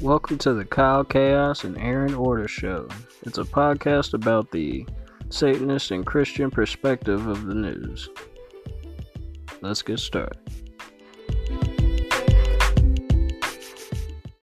Welcome to the Kyle Chaos and Aaron Order Show. It's a podcast about the Satanist and Christian perspective of the news. Let's get started.